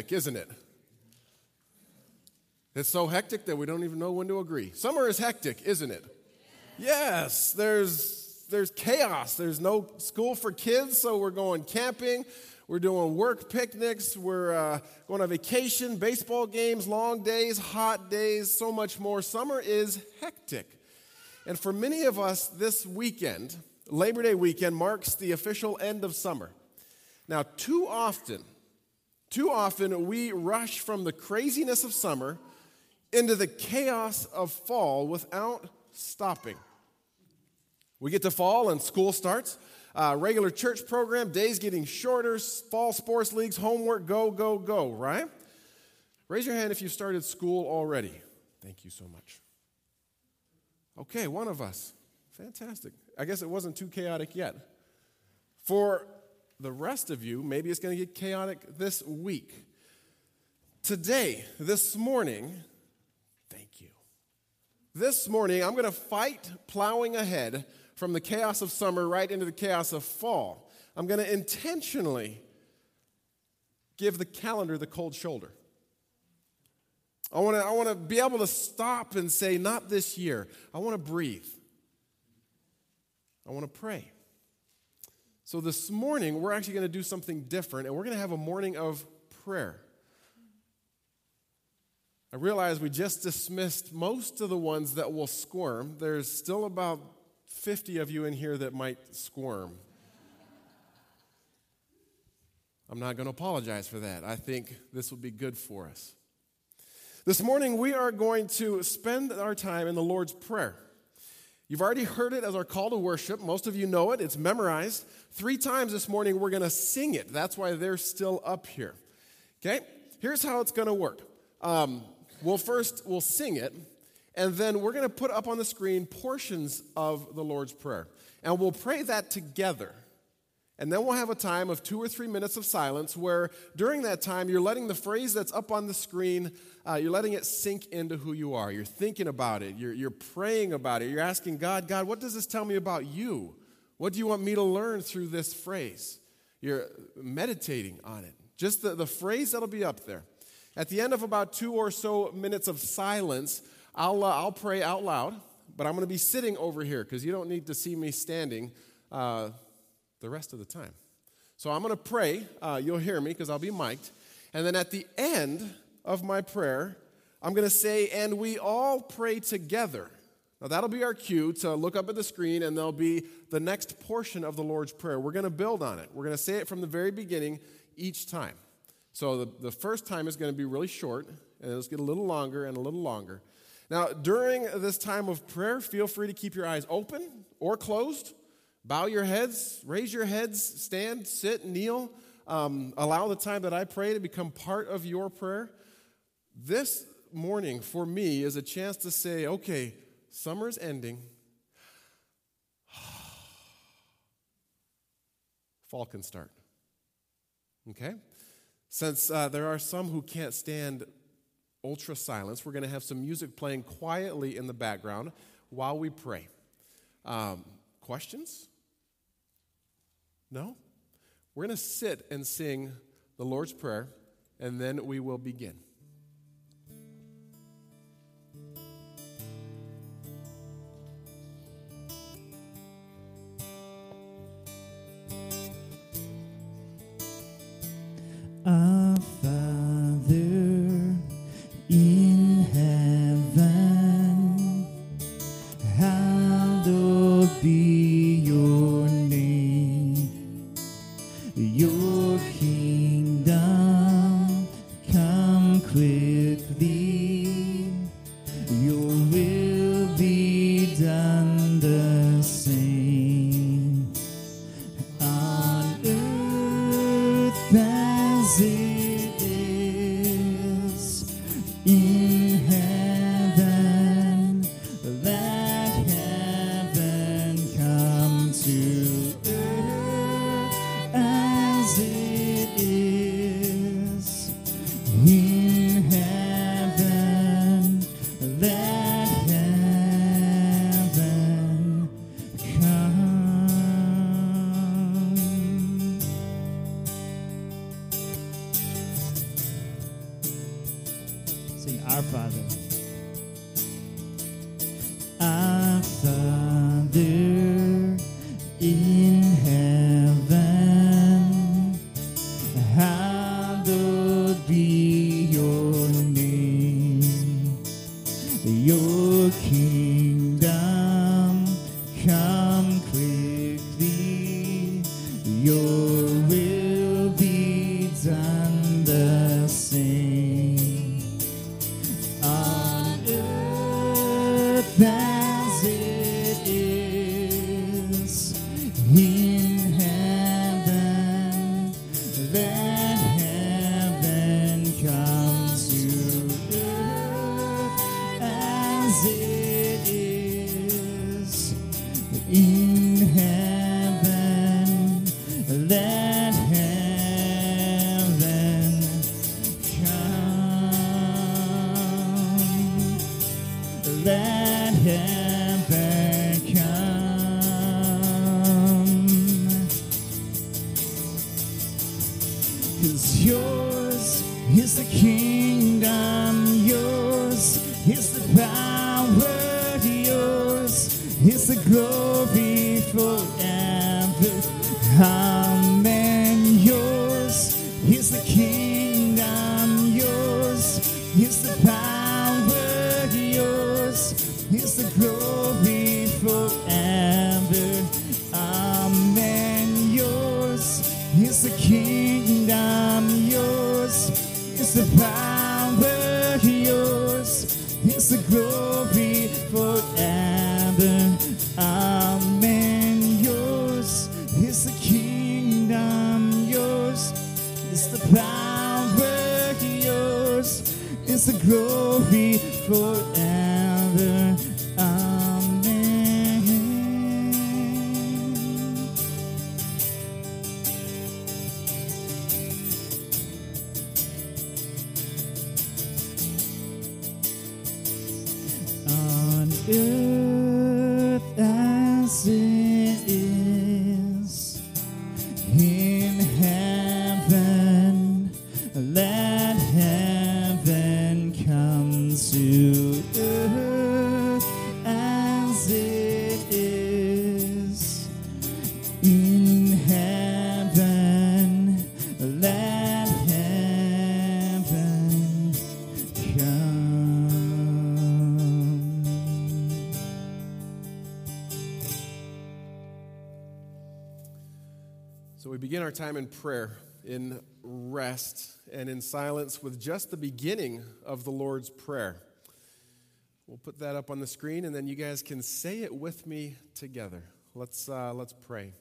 hectic, isn't it? It's so hectic that we don't even know when to agree. Summer is hectic, isn't it? Yes, there's there's chaos. There's no school for kids, so we're going camping. We're doing work picnics. We're uh, going on vacation, baseball games, long days, hot days, so much more. Summer is hectic. And for many of us, this weekend, Labor Day weekend, marks the official end of summer. Now, too often, too often we rush from the craziness of summer into the chaos of fall without stopping. We get to fall and school starts. Uh, regular church program, days getting shorter, fall sports leagues, homework, go, go, go, right? Raise your hand if you started school already. Thank you so much. Okay, one of us. Fantastic. I guess it wasn't too chaotic yet. For the rest of you, maybe it's going to get chaotic this week. Today, this morning, thank you. This morning, I'm going to fight plowing ahead from the chaos of summer right into the chaos of fall. I'm going to intentionally give the calendar the cold shoulder. I want to I want to be able to stop and say, not this year. I want to breathe. I want to pray. So this morning, we're actually going to do something different, and we're going to have a morning of prayer. I realize we just dismissed most of the ones that will squirm. There's still about 50 of you in here that might squirm. I'm not going to apologize for that. I think this will be good for us. This morning, we are going to spend our time in the Lord's Prayer. You've already heard it as our call to worship. Most of you know it, it's memorized. Three times this morning, we're going to sing it. That's why they're still up here. Okay? Here's how it's going to work. Um, we'll first, we'll sing it, and then we're going to put up on the screen portions of the Lord's Prayer. And we'll pray that together. And then we'll have a time of two or three minutes of silence where during that time you're letting the phrase that's up on the screen, uh, you're letting it sink into who you are. You're thinking about it, you're, you're praying about it, you're asking God, God, what does this tell me about you? What do you want me to learn through this phrase? You're meditating on it. Just the, the phrase that'll be up there. At the end of about two or so minutes of silence, I'll, uh, I'll pray out loud, but I'm going to be sitting over here because you don't need to see me standing uh, the rest of the time. So I'm going to pray. Uh, you'll hear me because I'll be mic'd. And then at the end of my prayer, I'm going to say, and we all pray together. Now, that'll be our cue to look up at the screen, and there'll be the next portion of the Lord's Prayer. We're going to build on it. We're going to say it from the very beginning each time. So, the, the first time is going to be really short, and it'll get a little longer and a little longer. Now, during this time of prayer, feel free to keep your eyes open or closed. Bow your heads, raise your heads, stand, sit, kneel. Um, allow the time that I pray to become part of your prayer. This morning, for me, is a chance to say, okay, summer's ending. Fall can start. Okay? Since uh, there are some who can't stand ultra silence. We're going to have some music playing quietly in the background while we pray. Um, questions? No? We're going to sit and sing the Lord's Prayer, and then we will begin. Is the glory forever. Our time in prayer, in rest, and in silence with just the beginning of the Lord's Prayer. We'll put that up on the screen, and then you guys can say it with me together. Let's, uh, let's pray.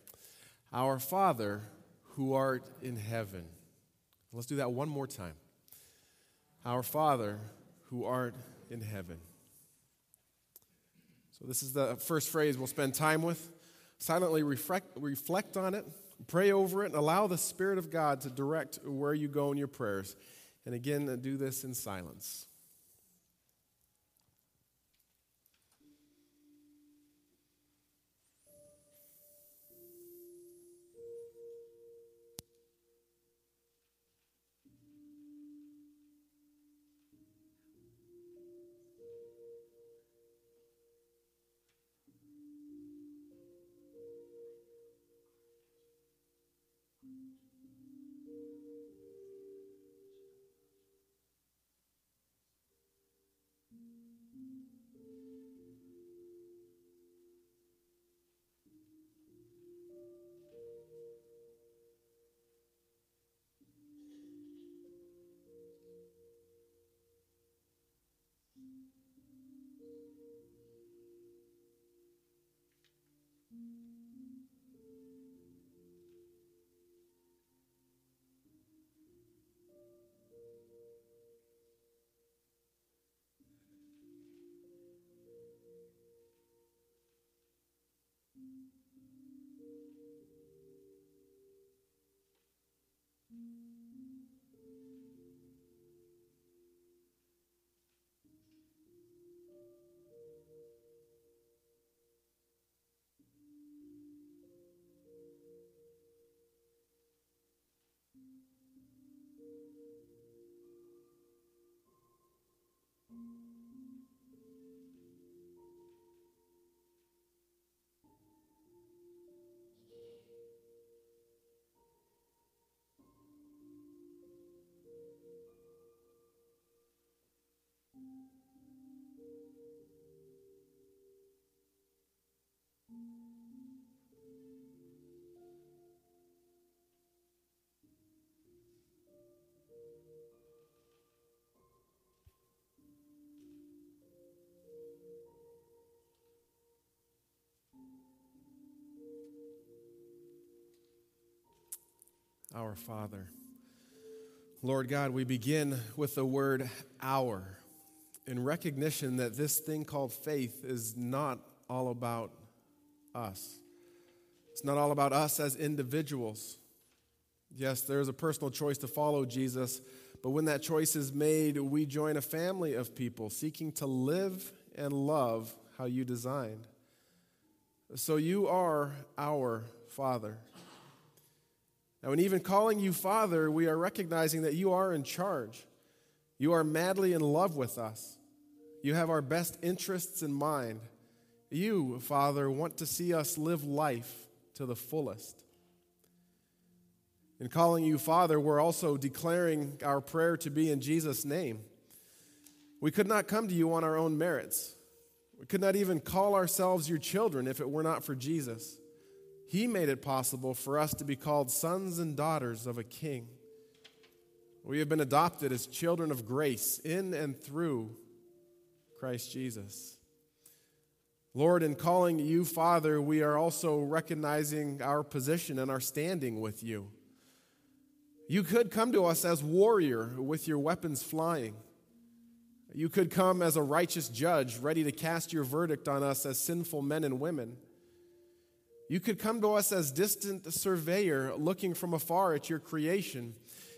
Our Father, who art in heaven. Let's do that one more time. Our Father, who art in heaven. So, this is the first phrase we'll spend time with. Silently reflect, reflect on it, pray over it, and allow the Spirit of God to direct where you go in your prayers. And again, do this in silence. Our Father. Lord God, we begin with the word our in recognition that this thing called faith is not all about us. It's not all about us as individuals. Yes, there is a personal choice to follow Jesus, but when that choice is made, we join a family of people seeking to live and love how you designed. So you are our Father. Now, in even calling you Father, we are recognizing that you are in charge. You are madly in love with us. You have our best interests in mind. You, Father, want to see us live life to the fullest. In calling you Father, we're also declaring our prayer to be in Jesus' name. We could not come to you on our own merits. We could not even call ourselves your children if it were not for Jesus. He made it possible for us to be called sons and daughters of a king. We have been adopted as children of grace in and through Christ Jesus. Lord, in calling you Father, we are also recognizing our position and our standing with you. You could come to us as warrior with your weapons flying. You could come as a righteous judge ready to cast your verdict on us as sinful men and women. You could come to us as distant surveyor looking from afar at your creation.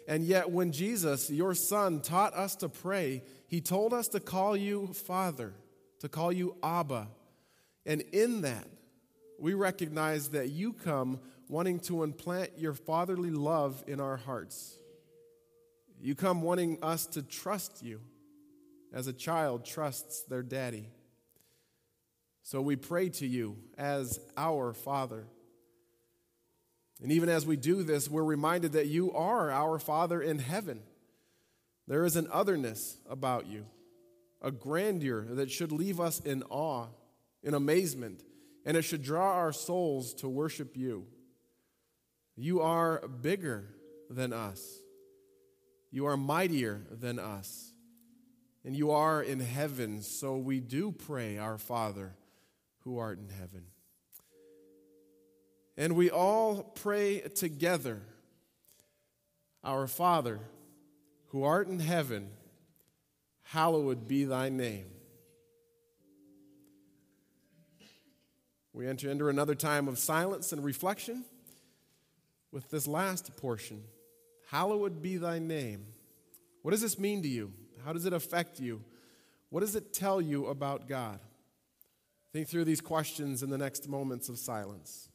And yet, when Jesus, your Son, taught us to pray, he told us to call you Father, to call you Abba. And in that, we recognize that you come wanting to implant your fatherly love in our hearts. You come wanting us to trust you as a child trusts their daddy. So we pray to you as our Father. And even as we do this, we're reminded that you are our Father in heaven. There is an otherness about you, a grandeur that should leave us in awe, in amazement, and it should draw our souls to worship you. You are bigger than us, you are mightier than us, and you are in heaven. So we do pray, Our Father who art in heaven. And we all pray together Our Father, who art in heaven, hallowed be thy name. We enter into another time of silence and reflection with this last portion. Hallowed be thy name. What does this mean to you? How does it affect you? What does it tell you about God? Think through these questions in the next moments of silence.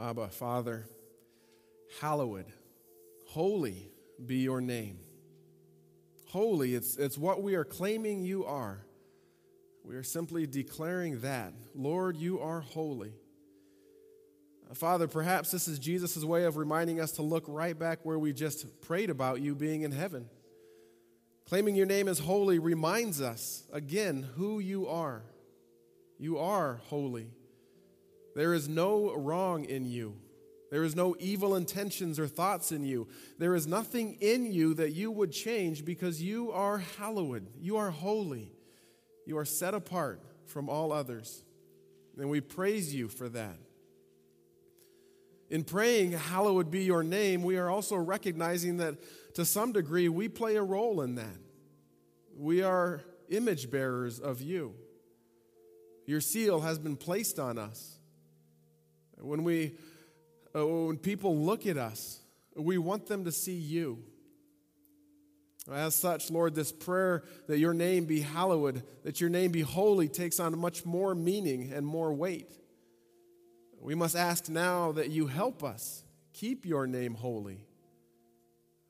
Abba, Father, hallowed, holy be your name. Holy, it's, it's what we are claiming you are. We are simply declaring that. Lord, you are holy. Uh, Father, perhaps this is Jesus' way of reminding us to look right back where we just prayed about you being in heaven. Claiming your name as holy reminds us again who you are. You are holy. There is no wrong in you. There is no evil intentions or thoughts in you. There is nothing in you that you would change because you are hallowed. You are holy. You are set apart from all others. And we praise you for that. In praying, Hallowed be your name, we are also recognizing that to some degree we play a role in that. We are image bearers of you. Your seal has been placed on us. When, we, uh, when people look at us, we want them to see you. As such, Lord, this prayer that your name be hallowed, that your name be holy, takes on much more meaning and more weight. We must ask now that you help us keep your name holy.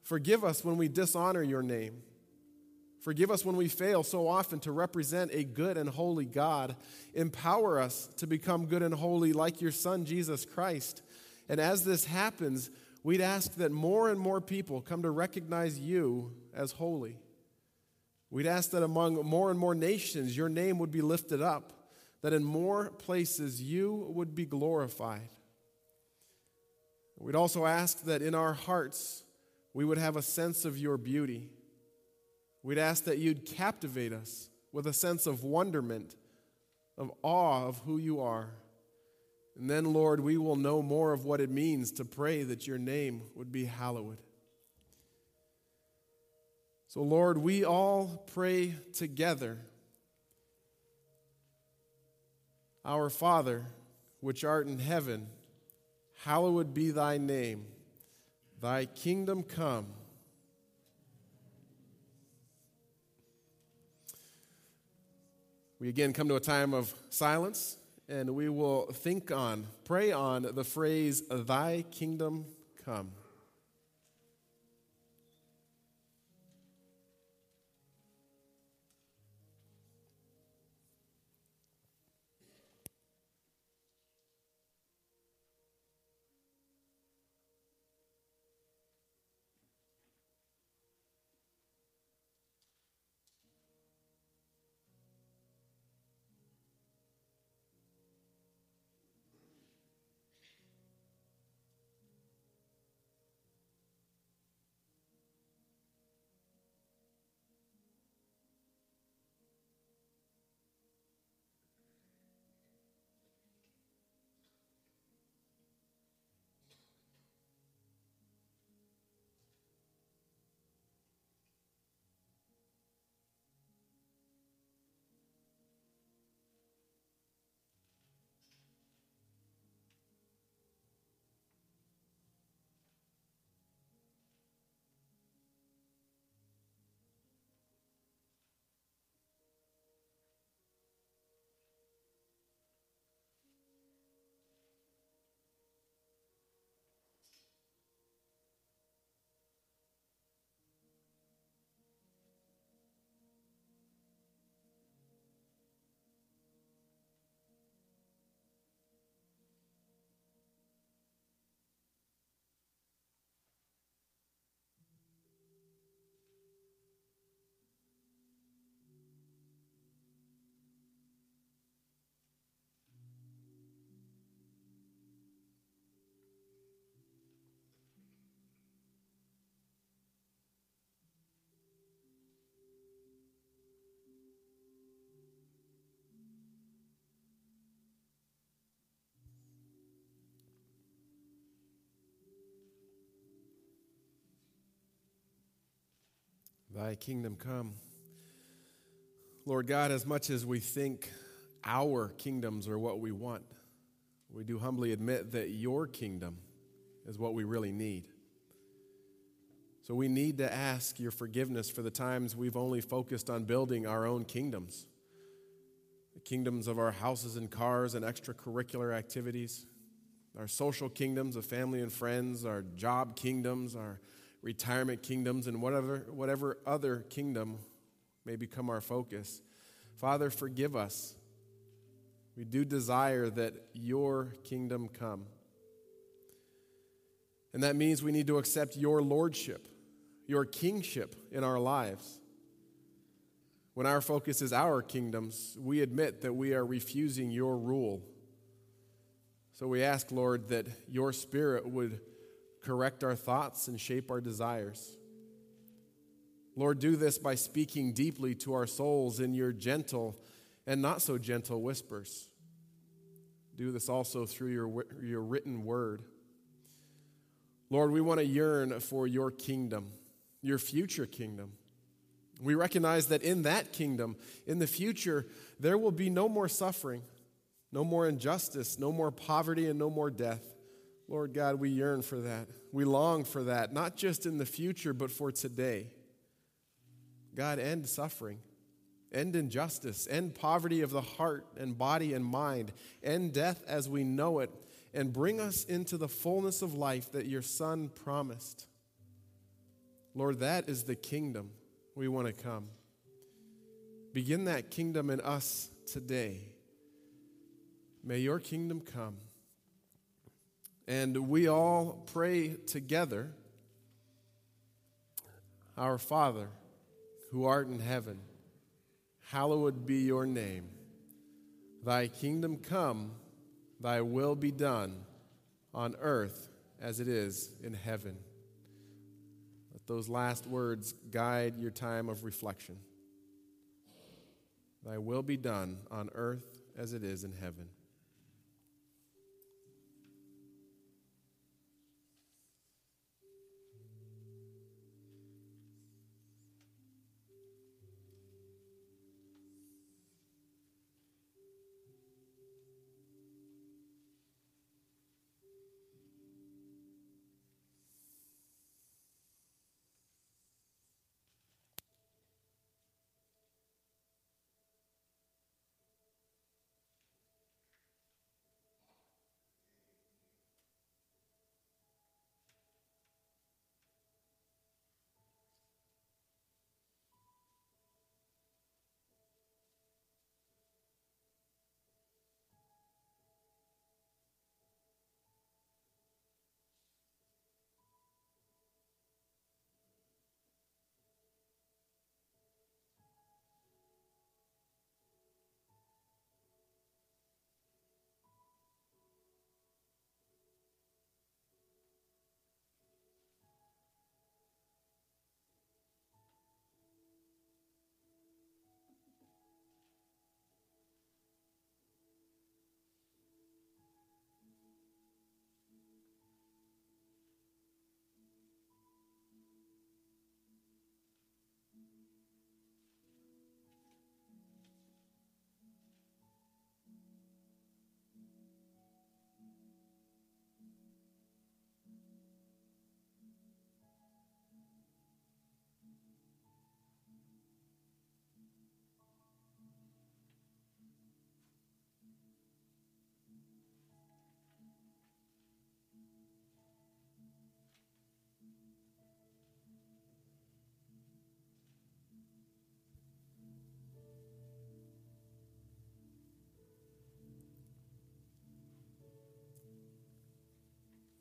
Forgive us when we dishonor your name. Forgive us when we fail so often to represent a good and holy God. Empower us to become good and holy like your Son, Jesus Christ. And as this happens, we'd ask that more and more people come to recognize you as holy. We'd ask that among more and more nations, your name would be lifted up, that in more places you would be glorified. We'd also ask that in our hearts, we would have a sense of your beauty We'd ask that you'd captivate us with a sense of wonderment, of awe of who you are. And then, Lord, we will know more of what it means to pray that your name would be hallowed. So, Lord, we all pray together. Our Father, which art in heaven, hallowed be thy name. Thy kingdom come. We again come to a time of silence and we will think on, pray on the phrase, Thy kingdom come. Thy kingdom come. Lord God, as much as we think our kingdoms are what we want, we do humbly admit that your kingdom is what we really need. So we need to ask your forgiveness for the times we've only focused on building our own kingdoms the kingdoms of our houses and cars and extracurricular activities, our social kingdoms of family and friends, our job kingdoms, our retirement kingdoms, and whatever, whatever other kingdom may become our focus. Father, forgive us. We do desire that your kingdom come. And that means we need to accept your lordship, your kingship in our lives. When our focus is our kingdoms, we admit that we are refusing your rule. So we ask, Lord, that your spirit would correct our thoughts and shape our desires. Lord, do this by speaking deeply to our souls in your gentle and not so gentle whispers. Do this also through your, your written word. Lord, we want to yearn for your kingdom, your future kingdom. We recognize that in that kingdom, in the future, there will be no more suffering, no more injustice, no more poverty, and no more death. Lord God, we yearn for that. We long for that, not just in the future, but for today. God, end suffering, end injustice, end poverty of the heart and body and mind, end death as we know it, and bring us into the fullness of life that your Son promised. Lord, that is the kingdom we want to come. Begin that kingdom in us today. May your kingdom come. And we all pray together Our Father, who art in heaven, hallowed be your name. Thy kingdom come, thy will be done on earth as it is in heaven Let those last words guide your time of reflection. Thy will be done on earth as it is in heaven.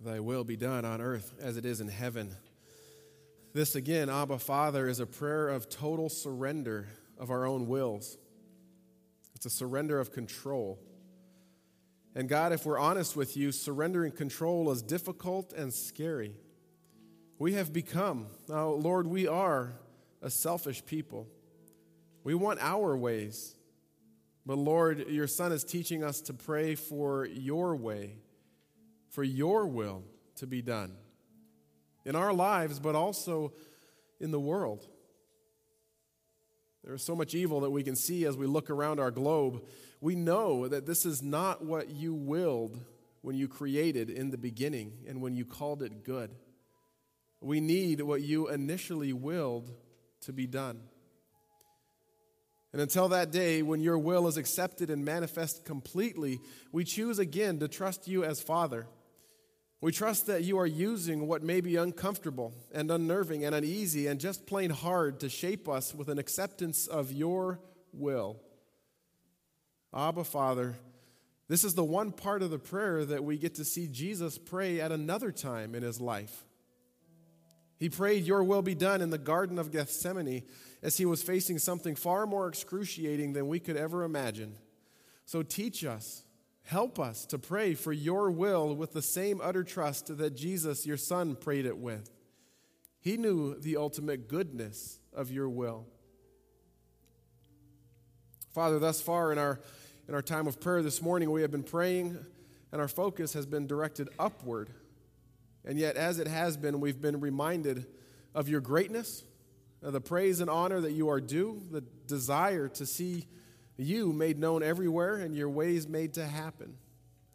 Thy will be done on earth as it is in heaven. This again, Abba Father, is a prayer of total surrender of our own wills. It's a surrender of control. And God, if we're honest with you, surrendering control is difficult and scary. We have become, now, Lord, we are a selfish people. We want our ways. But Lord, your Son is teaching us to pray for your way for your will to be done in our lives, but also in the world. There is so much evil that we can see as we look around our globe. We know that this is not what you willed when you created in the beginning and when you called it good. We need what you initially willed to be done. And until that day, when your will is accepted and manifest completely, we choose again to trust you as Father We trust that you are using what may be uncomfortable and unnerving and uneasy and just plain hard to shape us with an acceptance of your will. Abba, Father, this is the one part of the prayer that we get to see Jesus pray at another time in his life. He prayed, Your will be done in the Garden of Gethsemane as he was facing something far more excruciating than we could ever imagine. So teach us Help us to pray for your will with the same utter trust that Jesus, your Son, prayed it with. He knew the ultimate goodness of your will. Father, thus far in our, in our time of prayer this morning, we have been praying and our focus has been directed upward. And yet, as it has been, we've been reminded of your greatness, the praise and honor that you are due, the desire to see you made known everywhere and your ways made to happen.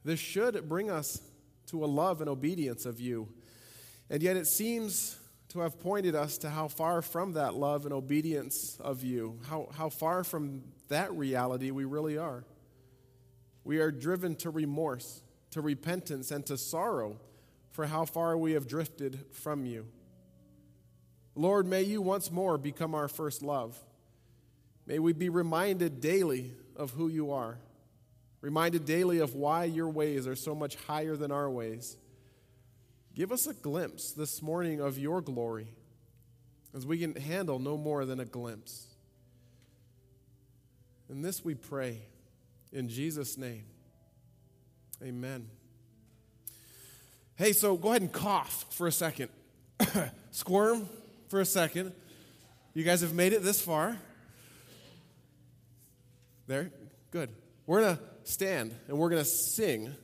This should bring us to a love and obedience of you. And yet it seems to have pointed us to how far from that love and obedience of you, how, how far from that reality we really are. We are driven to remorse, to repentance, and to sorrow for how far we have drifted from you. Lord, may you once more become our first love. May we be reminded daily of who you are, reminded daily of why your ways are so much higher than our ways. Give us a glimpse this morning of your glory, as we can handle no more than a glimpse. And this we pray in Jesus' name. Amen. Hey, so go ahead and cough for a second. Squirm for a second. You guys have made it this far. There? Good. We're going to stand and we're going to sing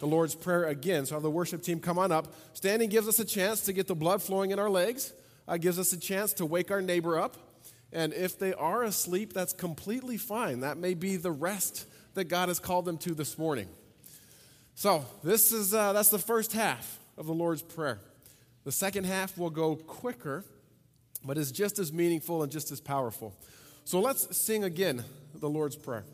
the Lord's Prayer again. So, have the worship team come on up. Standing gives us a chance to get the blood flowing in our legs, uh, gives us a chance to wake our neighbor up. And if they are asleep, that's completely fine. That may be the rest that God has called them to this morning. So, this is, uh, that's the first half of the Lord's Prayer. The second half will go quicker, but is just as meaningful and just as powerful. So, let's sing again the Lord's Prayer.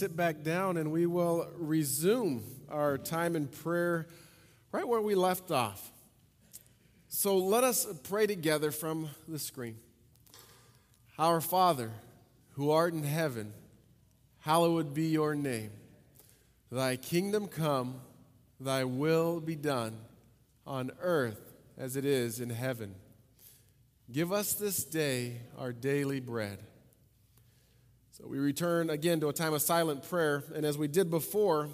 Sit back down, and we will resume our time in prayer right where we left off. So let us pray together from the screen. Our Father, who art in heaven, hallowed be your name. Thy kingdom come, thy will be done on earth as it is in heaven. Give us this day our daily bread. So we return again to a time of silent prayer, and as we did before,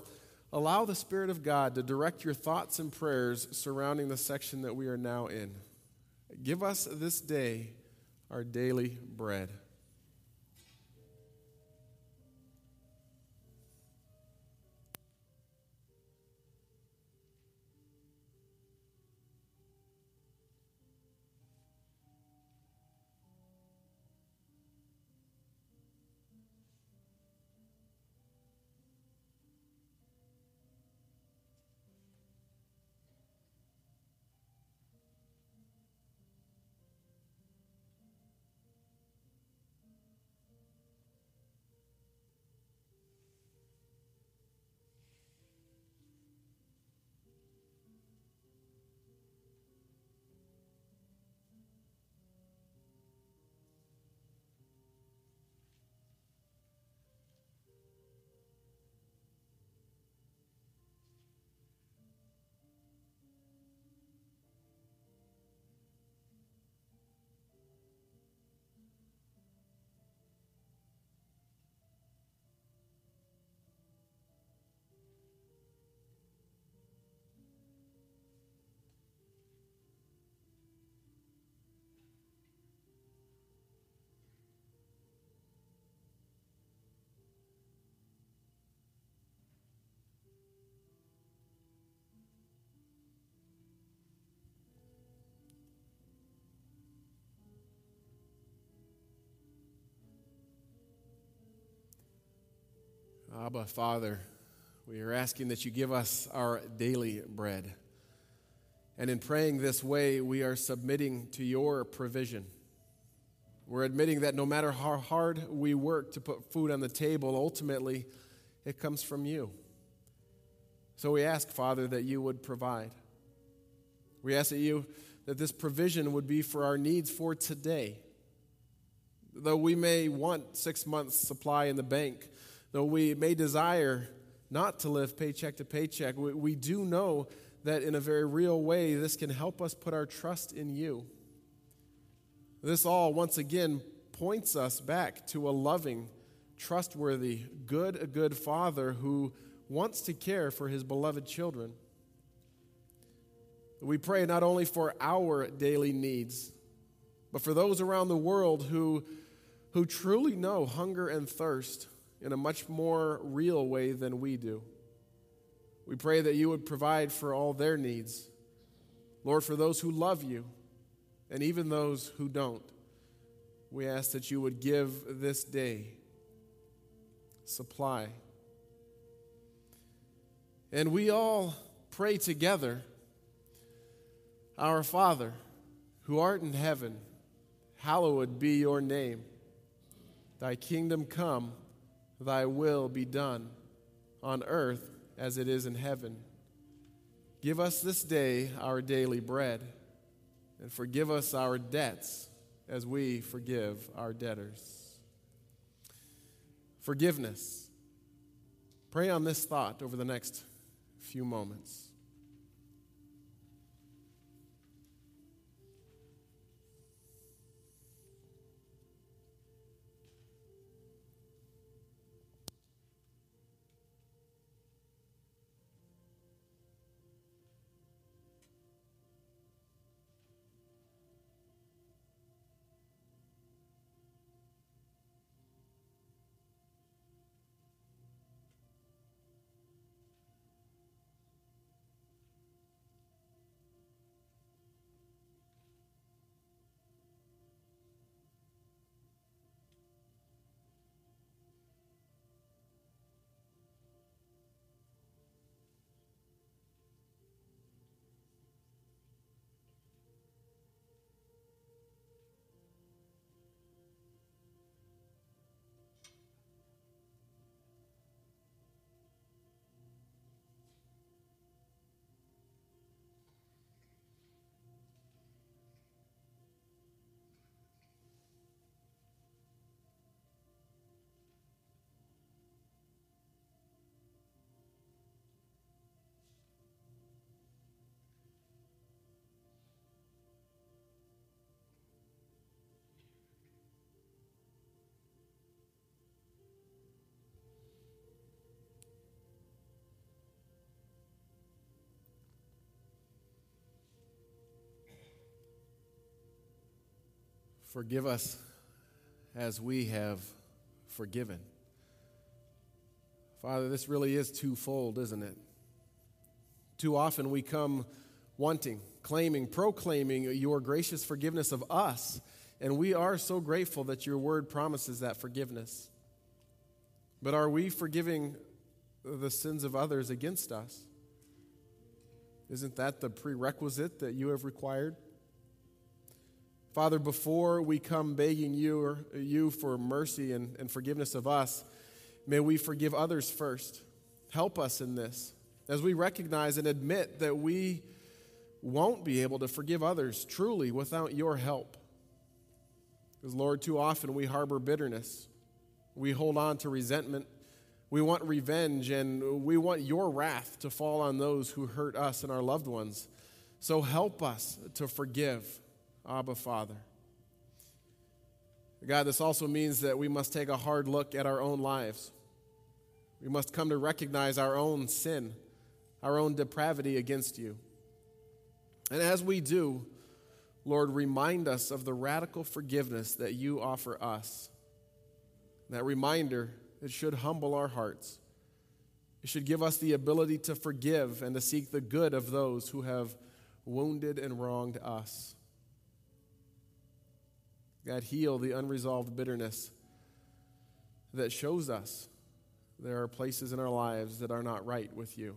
allow the Spirit of God to direct your thoughts and prayers surrounding the section that we are now in. Give us this day our daily bread. Abba, Father, we are asking that you give us our daily bread. And in praying this way, we are submitting to your provision. We're admitting that no matter how hard we work to put food on the table, ultimately it comes from you. So we ask, Father, that you would provide. We ask that you that this provision would be for our needs for today. Though we may want six months' supply in the bank, though we may desire not to live paycheck to paycheck, we, we do know that in a very real way, this can help us put our trust in you. This all, once again, points us back to a loving, trustworthy, good, a good father who wants to care for his beloved children. We pray not only for our daily needs, but for those around the world who, who truly know hunger and thirst in a much more real way than we do. We pray that you would provide for all their needs. Lord, for those who love you and even those who don't, we ask that you would give this day supply. And we all pray together Our Father, who art in heaven, hallowed be your name. Thy kingdom come, thy will be done, on earth as it is in heaven. Give us this day our daily bread, and forgive us our debts as we forgive our debtors. Forgiveness. Pray on this thought over the next few moments. Forgive us as we have forgiven. Father, this really is twofold, isn't it? Too often we come wanting, claiming, proclaiming your gracious forgiveness of us, and we are so grateful that your word promises that forgiveness. But are we forgiving the sins of others against us? Isn't that the prerequisite that you have required? Father, before we come begging you, you for mercy and, and forgiveness of us, may we forgive others first. Help us in this as we recognize and admit that we won't be able to forgive others truly without your help. Because, Lord, too often we harbor bitterness, we hold on to resentment, we want revenge, and we want your wrath to fall on those who hurt us and our loved ones. So help us to forgive Abba, Father. God, this also means that we must take a hard look at our own lives. We must come to recognize our own sin, our own depravity against you. And as we do, Lord, remind us of the radical forgiveness that you offer us. That reminder, it should humble our hearts. It should give us the ability to forgive and to seek the good of those who have wounded and wronged us. God, heal the unresolved bitterness that shows us there are places in our lives that are not right with you.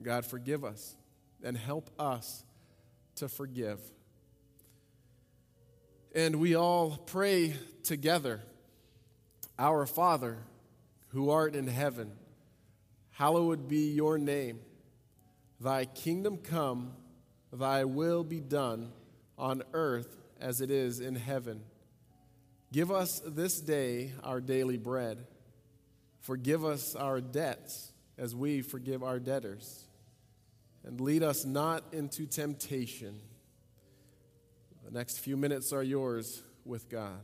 God, forgive us and help us to forgive. And we all pray together Our Father, who art in heaven, hallowed be your name. Thy kingdom come, thy will be done on earth as it is in heaven. Give us this day our daily bread. Forgive us our debts as we forgive our debtors. And lead us not into temptation. The next few minutes are yours with God.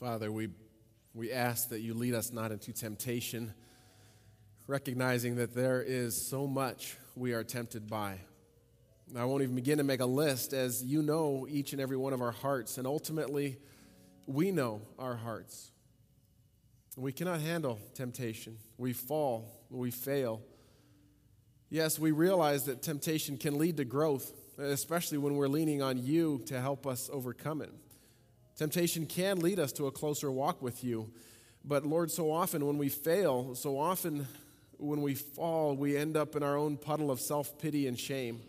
Father, we, we ask that you lead us not into temptation, recognizing that there is so much we are tempted by. I won't even begin to make a list as you know each and every one of our hearts, and ultimately, we know our hearts. We cannot handle temptation. We fall, we fail. Yes, we realize that temptation can lead to growth, especially when we're leaning on you to help us overcome it. Temptation can lead us to a closer walk with you. But Lord, so often when we fail, so often when we fall, we end up in our own puddle of self pity and shame.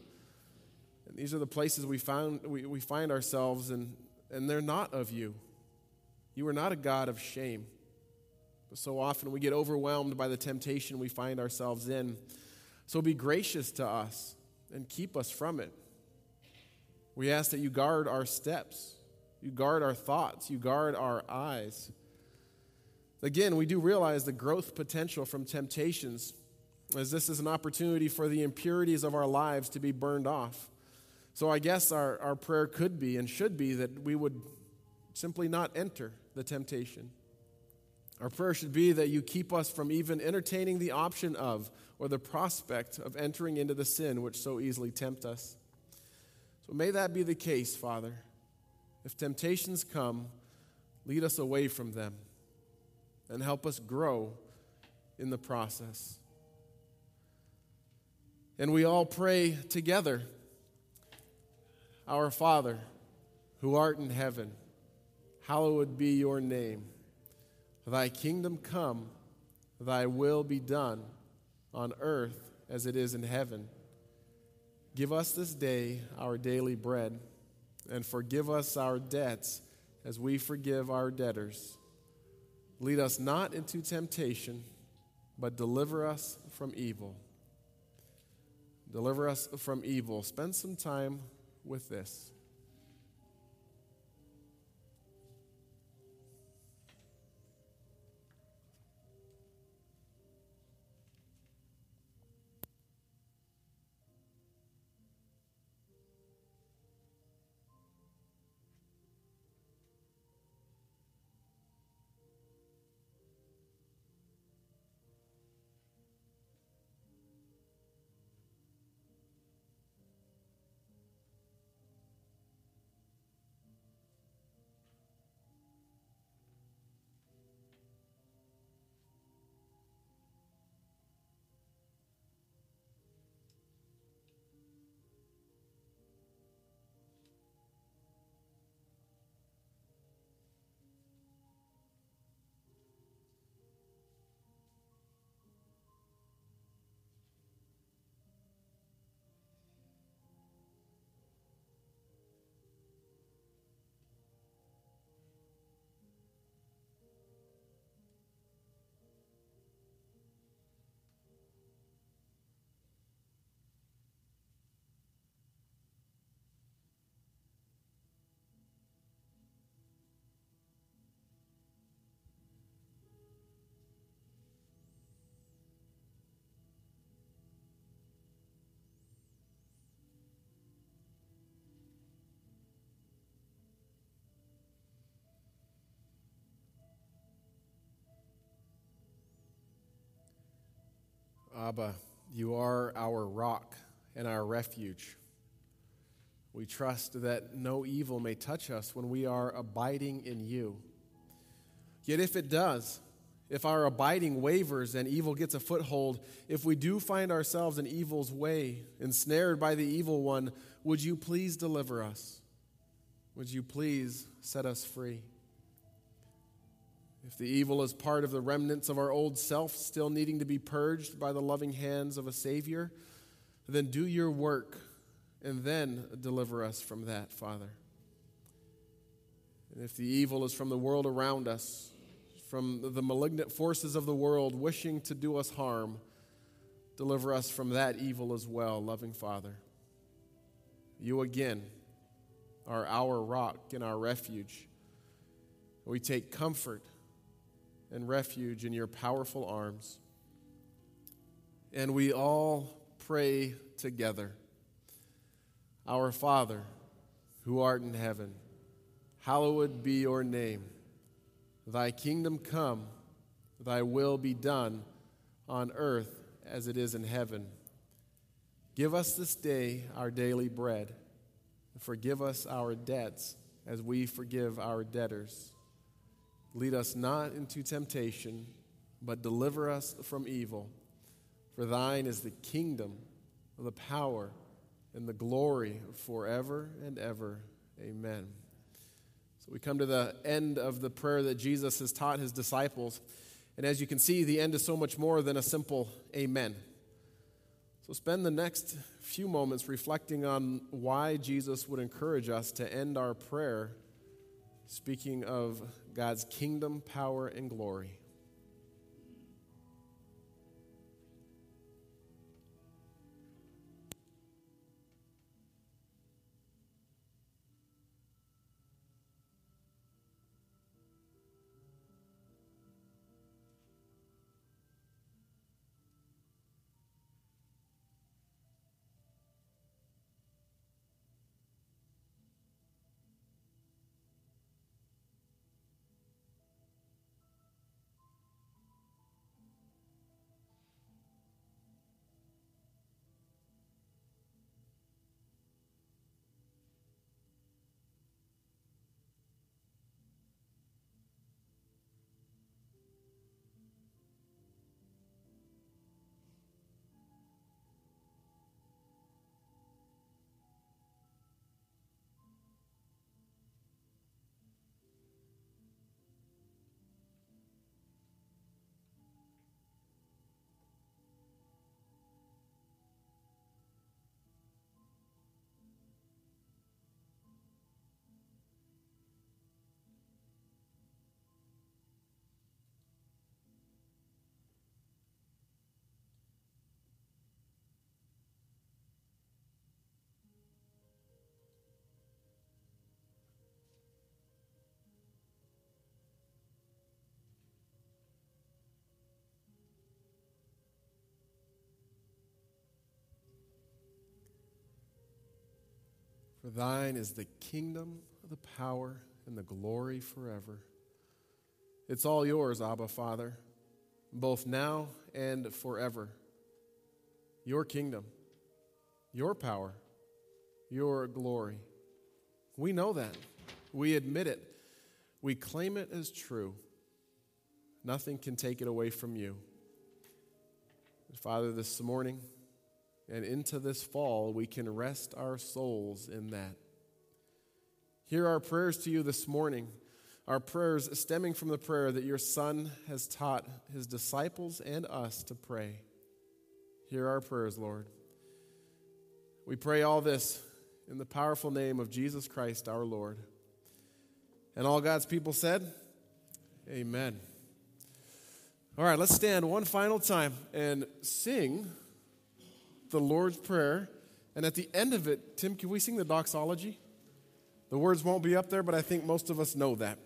And these are the places we, found, we, we find ourselves, and, and they're not of you. You are not a God of shame. But so often we get overwhelmed by the temptation we find ourselves in. So be gracious to us and keep us from it. We ask that you guard our steps. You guard our thoughts. You guard our eyes. Again, we do realize the growth potential from temptations, as this is an opportunity for the impurities of our lives to be burned off. So I guess our, our prayer could be and should be that we would simply not enter the temptation. Our prayer should be that you keep us from even entertaining the option of or the prospect of entering into the sin which so easily tempt us. So may that be the case, Father. If temptations come, lead us away from them and help us grow in the process. And we all pray together Our Father, who art in heaven, hallowed be your name. Thy kingdom come, thy will be done on earth as it is in heaven. Give us this day our daily bread and forgive us our debts as we forgive our debtors. Lead us not into temptation, but deliver us from evil. Deliver us from evil. Spend some time with this. Abba, you are our rock and our refuge. We trust that no evil may touch us when we are abiding in you. Yet if it does, if our abiding wavers and evil gets a foothold, if we do find ourselves in evil's way, ensnared by the evil one, would you please deliver us? Would you please set us free? If the evil is part of the remnants of our old self still needing to be purged by the loving hands of a Savior, then do your work and then deliver us from that, Father. And if the evil is from the world around us, from the malignant forces of the world wishing to do us harm, deliver us from that evil as well, loving Father. You again are our rock and our refuge. We take comfort and refuge in your powerful arms. And we all pray together Our Father, who art in heaven, hallowed be your name. Thy kingdom come, thy will be done on earth as it is in heaven. Give us this day our daily bread. and Forgive us our debts as we forgive our debtors. Lead us not into temptation, but deliver us from evil. For thine is the kingdom, the power, and the glory forever and ever. Amen. So we come to the end of the prayer that Jesus has taught his disciples. And as you can see, the end is so much more than a simple amen. So spend the next few moments reflecting on why Jesus would encourage us to end our prayer speaking of God's kingdom, power, and glory. For thine is the kingdom, the power, and the glory forever. It's all yours, Abba, Father, both now and forever. Your kingdom, your power, your glory. We know that. We admit it. We claim it as true. Nothing can take it away from you. Father, this morning, and into this fall, we can rest our souls in that. Hear our prayers to you this morning, our prayers stemming from the prayer that your Son has taught his disciples and us to pray. Hear our prayers, Lord. We pray all this in the powerful name of Jesus Christ our Lord. And all God's people said, Amen. All right, let's stand one final time and sing the Lord's Prayer. And at the end of it, Tim, can we sing the doxology? The words won't be up there, but I think most of us know that.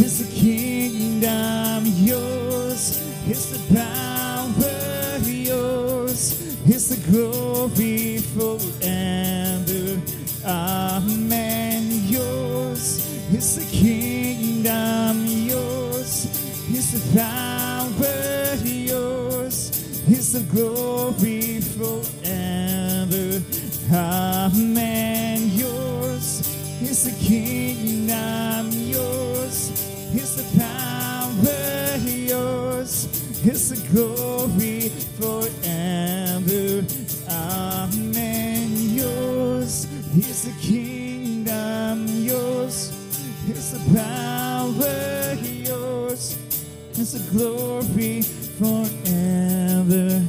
Is the kingdom, yours is the power, yours is the glory forever. Amen. Yours is the kingdom, yours is the power, yours is the glory forever. Amen. Yours is the kingdom, is the glory forever. Amen. Yours is the kingdom, yours is the power, yours is the glory forever.